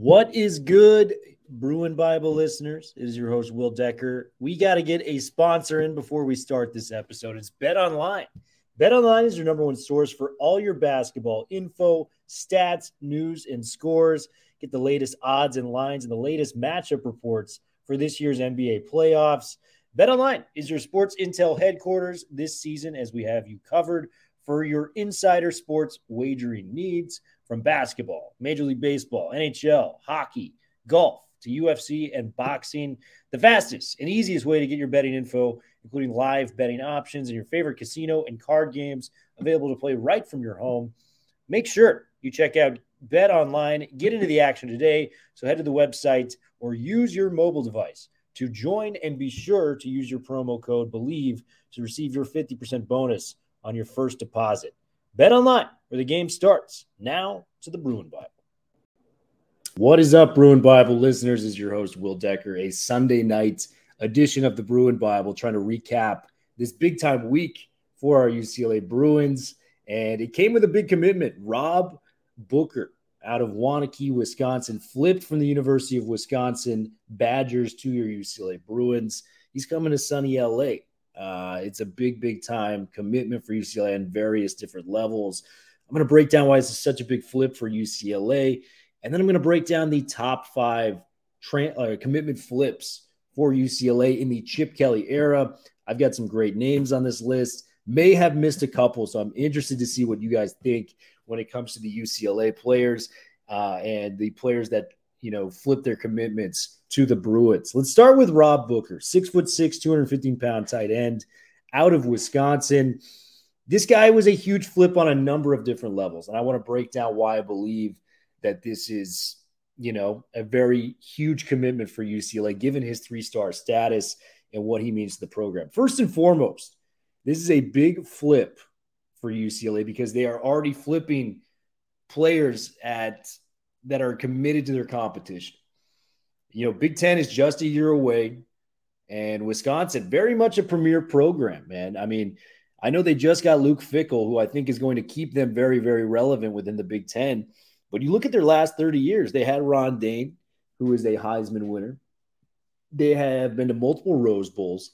What is good, Bruin Bible listeners? It is your host, Will Decker. We got to get a sponsor in before we start this episode. It's Bet Online. Bet Online is your number one source for all your basketball info, stats, news, and scores. Get the latest odds and lines and the latest matchup reports for this year's NBA playoffs. Bet Online is your sports intel headquarters this season as we have you covered for your insider sports wagering needs from basketball, Major League Baseball, NHL, hockey, golf to UFC and boxing. The fastest and easiest way to get your betting info, including live betting options and your favorite casino and card games available to play right from your home. Make sure you check out Bet Online, get into the action today. So head to the website or use your mobile device to join and be sure to use your promo code BELIEVE to receive your 50% bonus on your first deposit. Bet online where the game starts. Now to the Bruin Bible. What is up, Bruin Bible listeners? Is your host Will Decker, a Sunday night edition of the Bruin Bible, trying to recap this big time week for our UCLA Bruins. And it came with a big commitment. Rob Booker out of Waunakee, Wisconsin, flipped from the University of Wisconsin Badgers to your UCLA Bruins. He's coming to sunny LA. Uh, it's a big, big time commitment for UCLA on various different levels. I'm going to break down why this is such a big flip for UCLA. And then I'm going to break down the top five tra- uh, commitment flips for UCLA in the Chip Kelly era. I've got some great names on this list. May have missed a couple, so I'm interested to see what you guys think when it comes to the UCLA players uh, and the players that you know flip their commitments to the Bruins. Let's start with Rob Booker, six foot six, 215 pound tight end out of Wisconsin. This guy was a huge flip on a number of different levels, and I want to break down why I believe that this is you know a very huge commitment for UCLA given his three star status and what he means to the program. First and foremost, this is a big flip for UCLA because they are already flipping players at that are committed to their competition. You know, Big Ten is just a year away, and Wisconsin, very much a premier program, man. I mean, I know they just got Luke Fickell, who I think is going to keep them very, very relevant within the Big Ten. But you look at their last 30 years, they had Ron Dayne, who is a Heisman winner. They have been to multiple Rose Bowls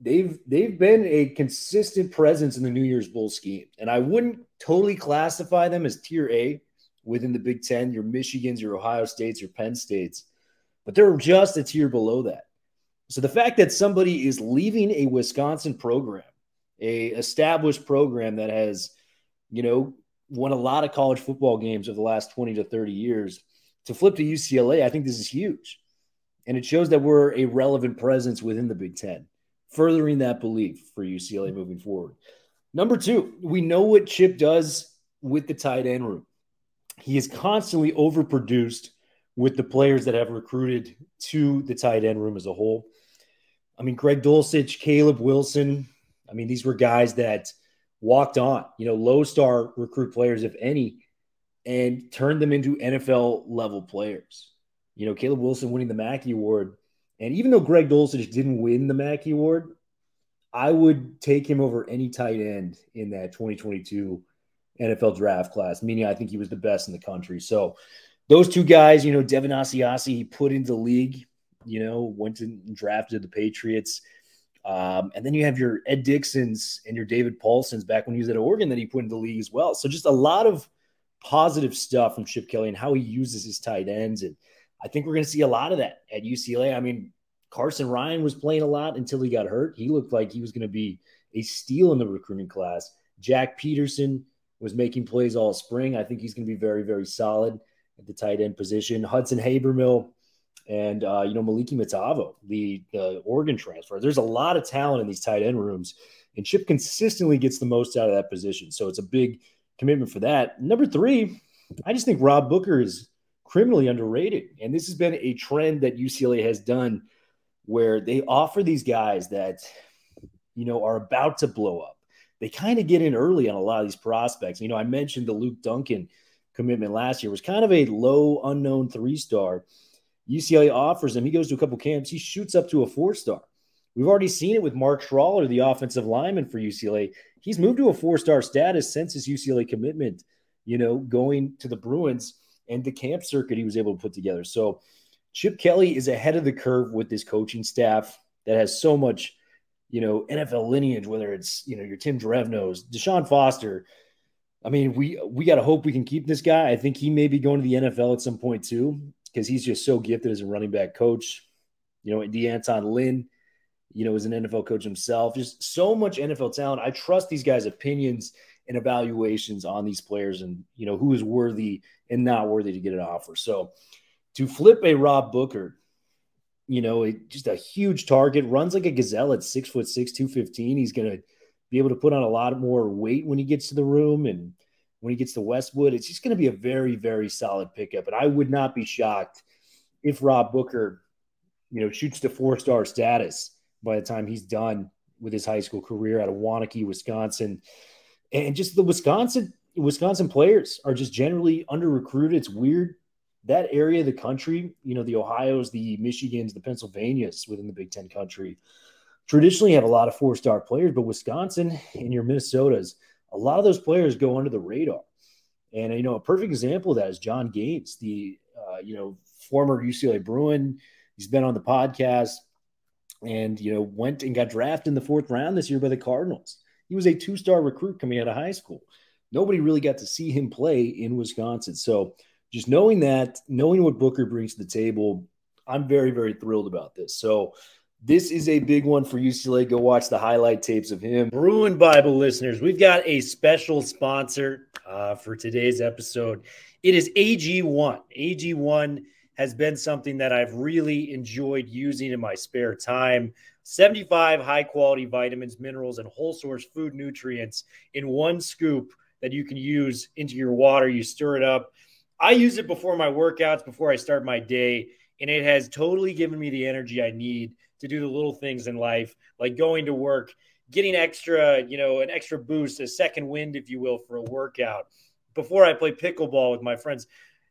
they've they've been a consistent presence in the New Year's Bowl scheme, and I wouldn't totally classify them as tier A within the Big Ten. Your Michigans, your Ohio States, your Penn States, but they're just a tier below that. So the fact that somebody is leaving a Wisconsin program, a established program that has, you know, won a lot of college football games over the last 20 to 30 years to flip to UCLA, I think this is huge. And it shows that we're a relevant presence within the Big Ten furthering that belief for UCLA moving forward. Number two, we know what Chip does with the tight end room. He is constantly overproduced with the players that have recruited to the tight end room as a whole. I mean, Greg Dulcich, Caleb Wilson. I mean, these were guys that walked on, you know, low star recruit players, if any, and turned them into NFL level players. You know, Caleb Wilson winning the Mackey Award and even though Greg Dulcich didn't win the Mackey Award, I would take him over any tight end in that 2022 NFL draft class, meaning I think he was the best in the country. So those two guys, you know, Devin Asiasi, he put into the league, you know, went and drafted the Patriots. Um, and then you have your Ed Dickson's and your David Paulsons back when he was at Oregon that he put into the league as well. So just a lot of positive stuff from Chip Kelly and how he uses his tight ends and – I think we're going to see a lot of that at UCLA. I mean, Carsen Ryan was playing a lot until he got hurt. He looked like he was going to be a steal in the recruiting class. Jack Peterson was making plays all spring. I think he's going to be very, very solid at the tight end position. Hudson Habermehl and uh, you know Moliki Matavao, the the Oregon transfer. There's a lot of talent in these tight end rooms, and Chip consistently gets the most out of that position. So it's a big commitment for that. Number three, I just think Rob Booker is criminally underrated. And this has been a trend that UCLA has done where they offer these guys that, you know, are about to blow up. They kind of get in early on a lot of these prospects. You know, I mentioned the Luke Duncan commitment last year was kind of a low unknown three star. UCLA offers him. He goes to a couple camps. He shoots up to a four star. We've already seen it with Mark Schraller, the offensive lineman for UCLA. He's moved to a four star status since his UCLA commitment, you know, going to the Bruins and the camp circuit he was able to put together. So Chip Kelly is ahead of the curve with this coaching staff that has so much, you know, NFL lineage, whether it's, you know, your Tim Drevnos, Deshaun Foster. I mean, we we got to hope we can keep this guy. I think he may be going to the NFL at some point too, because he's just so gifted as a running back coach. You know, D'Anton Lynn, you know, is an NFL coach himself. Just so much NFL talent. I trust these guys' opinions and evaluations on these players and, you know, who is worthy and not worthy to get an offer. So to flip a Rob Booker, you know, just a huge target, runs like a gazelle at six foot six, 215. He's going to be able to put on a lot more weight when he gets to the room and when he gets to Westwood. It's just going to be a very, very solid pickup. And I would not be shocked if Rob Booker, you know, shoots to four star status by the time he's done with his high school career out of Waunakee, Wisconsin. And just the Wisconsin Wisconsin players are just generally under recruited. It's weird. That area of the country, you know, the Ohio's, the Michigans, the Pennsylvanias within the Big Ten country, traditionally have a lot of four star players, but Wisconsin and your Minnesotas, a lot of those players go under the radar. And you know, a perfect example of that is Jon Gaines, the uh, you know former UCLA Bruin. He's been on the podcast, and you know went and got drafted in the fourth round this year by the Cardinals. He was a two star recruit coming out of high school. Nobody really got to see him play in Wisconsin. So just knowing that, knowing what Booker brings to the table, I'm very very thrilled about this. So this is a big one for UCLA. Go watch the highlight tapes of him. Bruin Bible listeners, we've got a special sponsor uh, for today's episode. It is AG1. AG1 has been something that I've really enjoyed using in my spare time. 75 high quality vitamins, minerals, and whole source food nutrients in one scoop that you can use into your water. You stir it up. I use it before my workouts, before I start my day, and it has totally given me the energy I need to do the little things in life, like going to work, getting extra, you know, an extra boost, a second wind, if you will, for a workout. Before I play pickleball with my friends,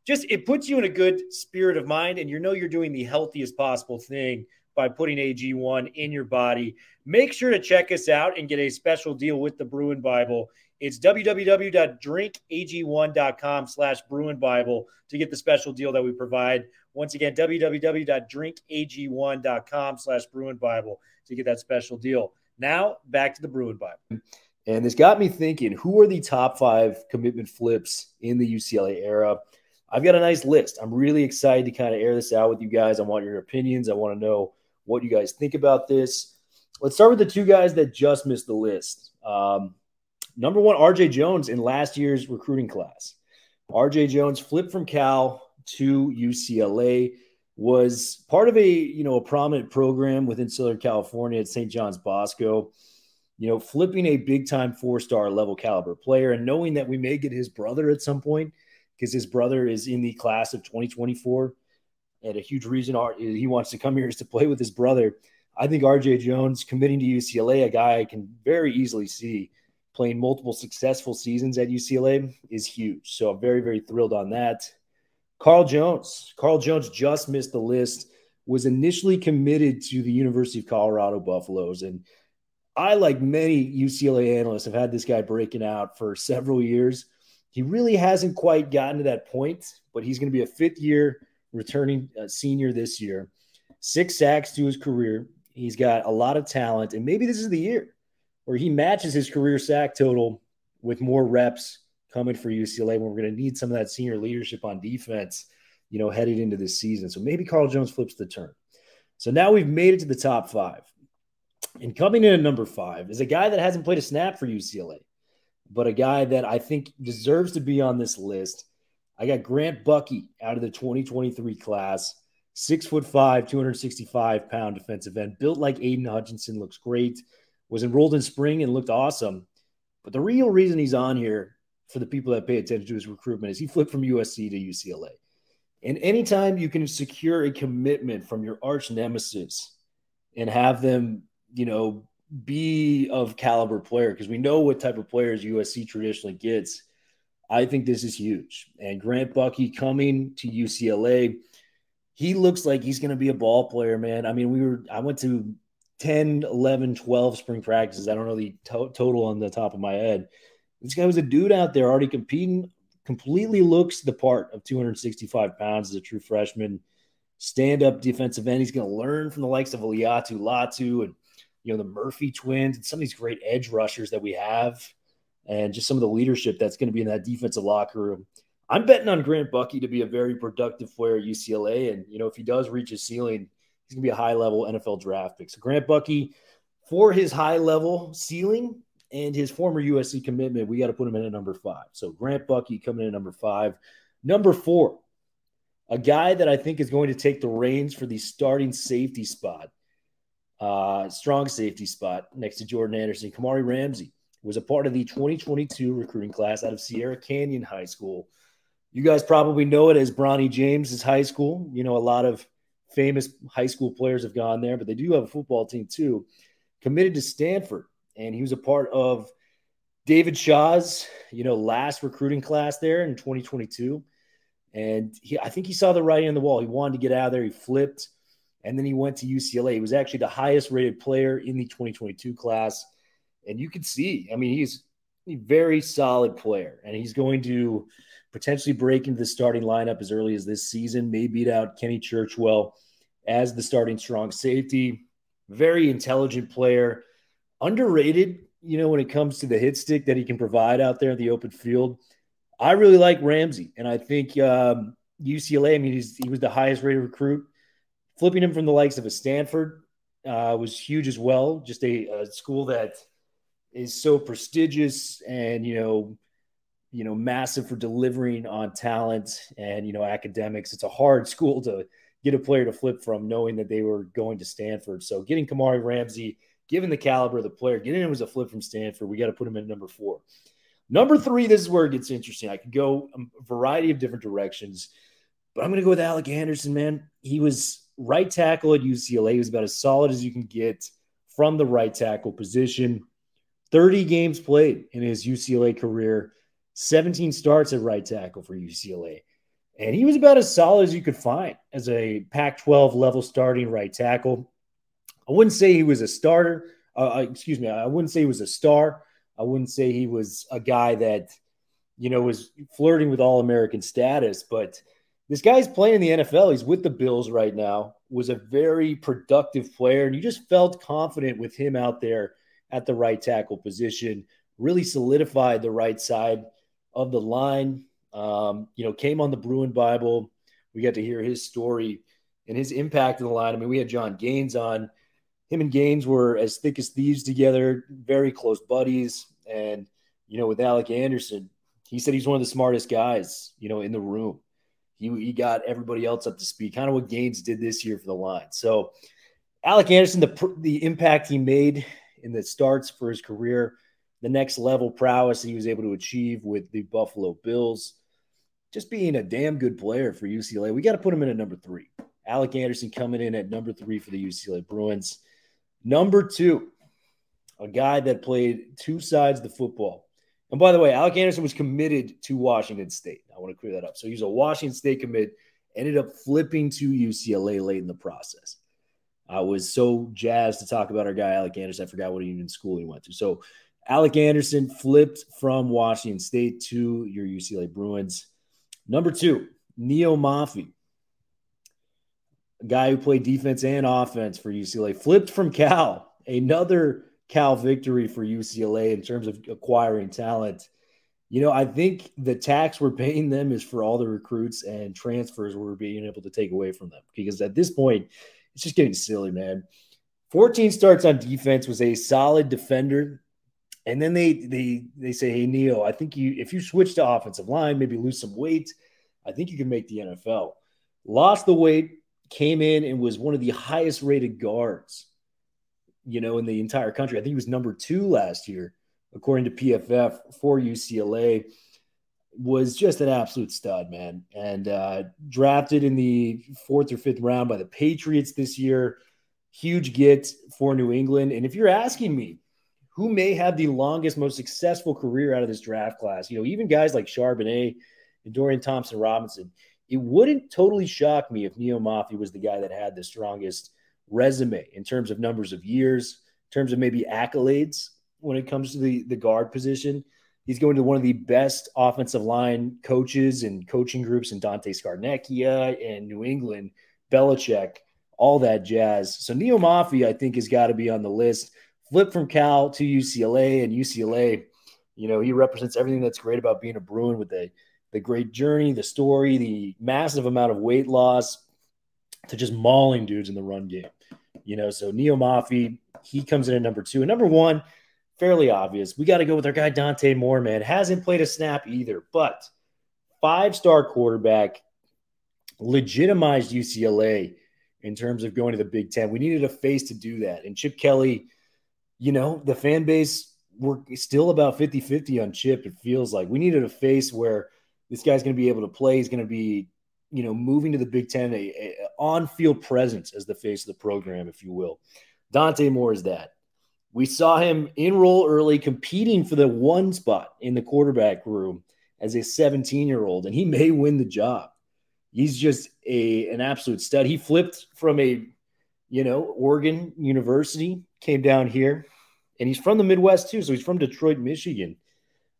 just it puts you in a good spirit of mind, and you know you're doing the healthiest possible thing by putting AG1 in your body. Make sure to check us out and get a special deal with the Bruin Bible. It's www.drinkag1.com slash Bruin Bible to get the special deal that we provide. Once again, www.drinkag1.com slash Bruin Bible to get that special deal. Now, back to the Bruin Bible. And this got me thinking who are the top five commitment flips in the UCLA era? I've got a nice list. I'm really excited to kind of air this out with you guys. I want your opinions. I want to know what you guys think about this. Let's start with the two guys that just missed the list. Um, number one, RJ Jones in last year's recruiting class. RJ Jones flipped from Cal to UCLA, was part of a you know a prominent program within Southern California at St. John's Bosco. You know, flipping a big time four star level caliber player, and knowing that we may get his brother at some point because his brother is in the class of 2024, and a huge reason he wants to come here is to play with his brother. I think RJ Jones committing to UCLA, a guy I can very easily see playing multiple successful seasons at UCLA, is huge. So I'm very, very thrilled on that. Carl Jones. Carl Jones just missed the list, was initially committed to the University of Colorado Buffaloes. And I, like many UCLA analysts, have had this guy breaking out for several years. He really hasn't quite gotten to that point, but he's going to be a fifth year returning uh, senior this year. Six sacks to his career. He's got a lot of talent, and maybe this is the year where he matches his career sack total with more reps coming for UCLA when we're going to need some of that senior leadership on defense, you know, headed into this season. So maybe Carl Jones flips the turn. So now we've made it to the top five. And coming in at number five is a guy that hasn't played a snap for UCLA, but a guy that I think deserves to be on this list. I got Grant Buckey out of the 2023 class, six foot five, 265 pound defensive end, built like Aidan Hutchinson, looks great, was enrolled in spring and looked awesome. But the real reason he's on here for the people that pay attention to his recruitment is he flipped from USC to UCLA. And anytime you can secure a commitment from your arch nemesis and have them, you know, be of caliber player, because we know what type of players USC traditionally gets. I think this is huge. And Grant Buckey coming to UCLA, he looks like he's going to be a ball player, man. I mean, we were, I went to 10, 11, 12 spring practices. I don't know the to- total on the top of my head. This guy was a dude out there already competing, completely looks the part of 265 pounds as a true freshman. Stand up defensive end. He's going to learn from the likes of Laiatu Latu and, you know, the Murphy twins and some of these great edge rushers that we have and just some of the leadership that's going to be in that defensive locker room. I'm betting on Grant Buckey to be a very productive player at UCLA. And, you know, if he does reach his ceiling, he's going to be a high level NFL draft pick. So Grant Buckey, for his high level ceiling and his former USC commitment, we got to put him in at number five. So Grant Buckey coming in at number five. Number four, a guy that I think is going to take the reins for the starting safety spot, uh, strong safety spot next to Jordan Anderson, Kamari Ramsey was a part of the 2022 recruiting class out of Sierra Canyon High School. You guys probably know it as Bronny James's high school. You know, a lot of famous high school players have gone there, but they do have a football team too. Committed to Stanford, and he was a part of David Shaw's, you know, last recruiting class there in 2022. And he, I think he saw the writing on the wall. He wanted to get out of there. He flipped, and then he went to UCLA. He was actually the highest rated player in the 2022 class and you can see, I mean, he's a very solid player, and he's going to potentially break into the starting lineup as early as this season. May beat out Kenny Churchwell as the starting strong safety. Very intelligent player, underrated. You know, when it comes to the hit stick that he can provide out there in the open field, I really like Ramsey, and I think um, UCLA. I mean, he was the highest rated recruit. Flipping him from the likes of a Stanford uh, was huge as well. Just a, a school that is so prestigious and you know you know massive for delivering on talent and you know academics it's a hard school to get a player to flip from knowing that they were going to stanford so getting kamari ramsey given the caliber of the player getting him as a flip from stanford we got to put him in number four. Number three this is where it gets interesting. I could go a variety of different directions but i'm going to go with alec anderson man. He was right tackle at ucla he was about as solid as you can get from the right tackle position. 30 games played in his UCLA career, 17 starts at right tackle for UCLA. And he was about as solid as you could find as a Pac 12 level starting right tackle. I wouldn't say he was a starter. Uh, uh, excuse me. I wouldn't say he was a star. I wouldn't say he was a guy that, you know, was flirting with all American status. But this guy's playing in the NFL. He's with the Bills right now, was a very productive player. And you just felt confident with him out there at the right tackle position, really solidified the right side of the line. Um, you know, came on the Bruin Bible. We got to hear his story and his impact in the line. I mean, we had Jon Gaines on. Him and Gaines were as thick as thieves together, very close buddies. And, you know, with Alec Anderson, he said he's one of the smartest guys, you know, in the room. He, he got everybody else up to speed, kind of what Gaines did this year for the line. So, Alec Anderson, the, the impact he made in the starts for his career, the next level prowess he was able to achieve with the Buffalo Bills. Just being a damn good player for UCLA. We got to put him in at number three. Alec Anderson coming in at number three for the UCLA Bruins. Number two, a guy that played two sides of the football. And by the way, Alec Anderson was committed to Washington State. I want to clear that up. So he was a Washington State commit, ended up flipping to UCLA late in the process. I was so jazzed to talk about our guy, Alec Anderson. I forgot what even school he went to. So, Alec Anderson flipped from Washington State to your UCLA Bruins. Number two, Neo Mafi, guy who played defense and offense for UCLA, flipped from Cal. Another Cal victory for UCLA in terms of acquiring talent. You know, I think the tax we're paying them is for all the recruits and transfers we're being able to take away from them. Because at this point, it's just getting silly, man. 14 starts on defense was a solid defender. And then they they they say, hey Neil, I think you if you switch to offensive line, maybe lose some weight, I think you can make the NFL. Lost the weight, came in and was one of the highest rated guards, you know, in the entire country. I think he was number two last year, according to PFF for UCLA. was just an absolute stud, man. And uh, drafted in the fourth or fifth round by the Patriots this year. Huge get for New England. And if you're asking me, who may have the longest, most successful career out of this draft class, you know, even guys like Charbonnet and Dorian Thompson Robinson, it wouldn't totally shock me if Neil Mafi was the guy that had the strongest resume in terms of numbers of years, in terms of maybe accolades when it comes to the, the guard position. He's going to one of the best offensive line coaches and coaching groups in Dante Scarnecchia and New England, Belichick, all that jazz. So Neil Mafi, I think, has got to be on the list. Flip from Cal to UCLA, and UCLA, you know, he represents everything that's great about being a Bruin with the the great journey, the story, the massive amount of weight loss, to just mauling dudes in the run game. You know, so Neo Mafi, he comes in at number two. And number one, fairly obvious. We got to go with our guy Dante Moore, man. Hasn't played a snap either, but five star quarterback, legitimized UCLA in terms of going to the Big Ten. We needed a face to do that. And Chip Kelly, you know, the fan base, we're still about 50 50 on Chip. It feels like we needed a face where this guy's going to be able to play. He's going to be, you know, moving to the Big Ten, a, a on-field presence as the face of the program, if you will. Dante Moore is that. We saw him enroll early, competing for the one spot in the quarterback room as a 17-year-old, and he may win the job. He's just a an absolute stud. He flipped from a, you know, Oregon University, came down here, and he's from the Midwest too. So he's from Detroit, Michigan.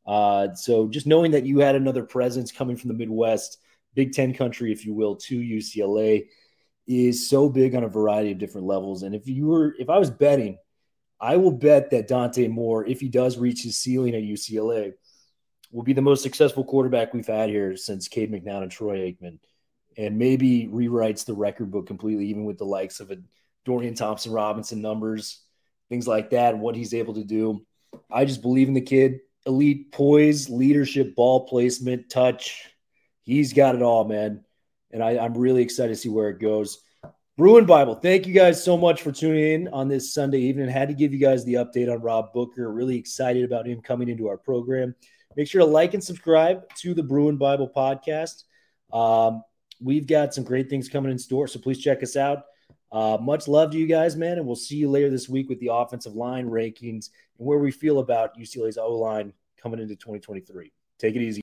Uh, so just knowing that you had another presence coming from the Midwest, Big Ten country, if you will, to UCLA is so big on a variety of different levels. And if you were, if I was betting, I will bet that Dante Moore, if he does reach his ceiling at UCLA, will be the most successful quarterback we've had here since Cade McNown and Troy Aikman, and maybe rewrites the record book completely, even with the likes of a Dorian Thompson Robinson numbers, things like that, what he's able to do. I just believe in the kid elite poise, leadership, ball placement, touch. He's got it all, man. And I, I'm really excited to see where it goes. Bruin Bible, thank you guys so much for tuning in on this Sunday evening. Had to give you guys the update on Rob Booker. Really excited about him coming into our program. Make sure to like and subscribe to the Bruin Bible podcast. Um, we've got some great things coming in store, so please check us out. Uh, much love to you guys, man, and we'll see you later this week with the offensive line rankings and where we feel about UCLA's O line coming into 2023. Take it easy.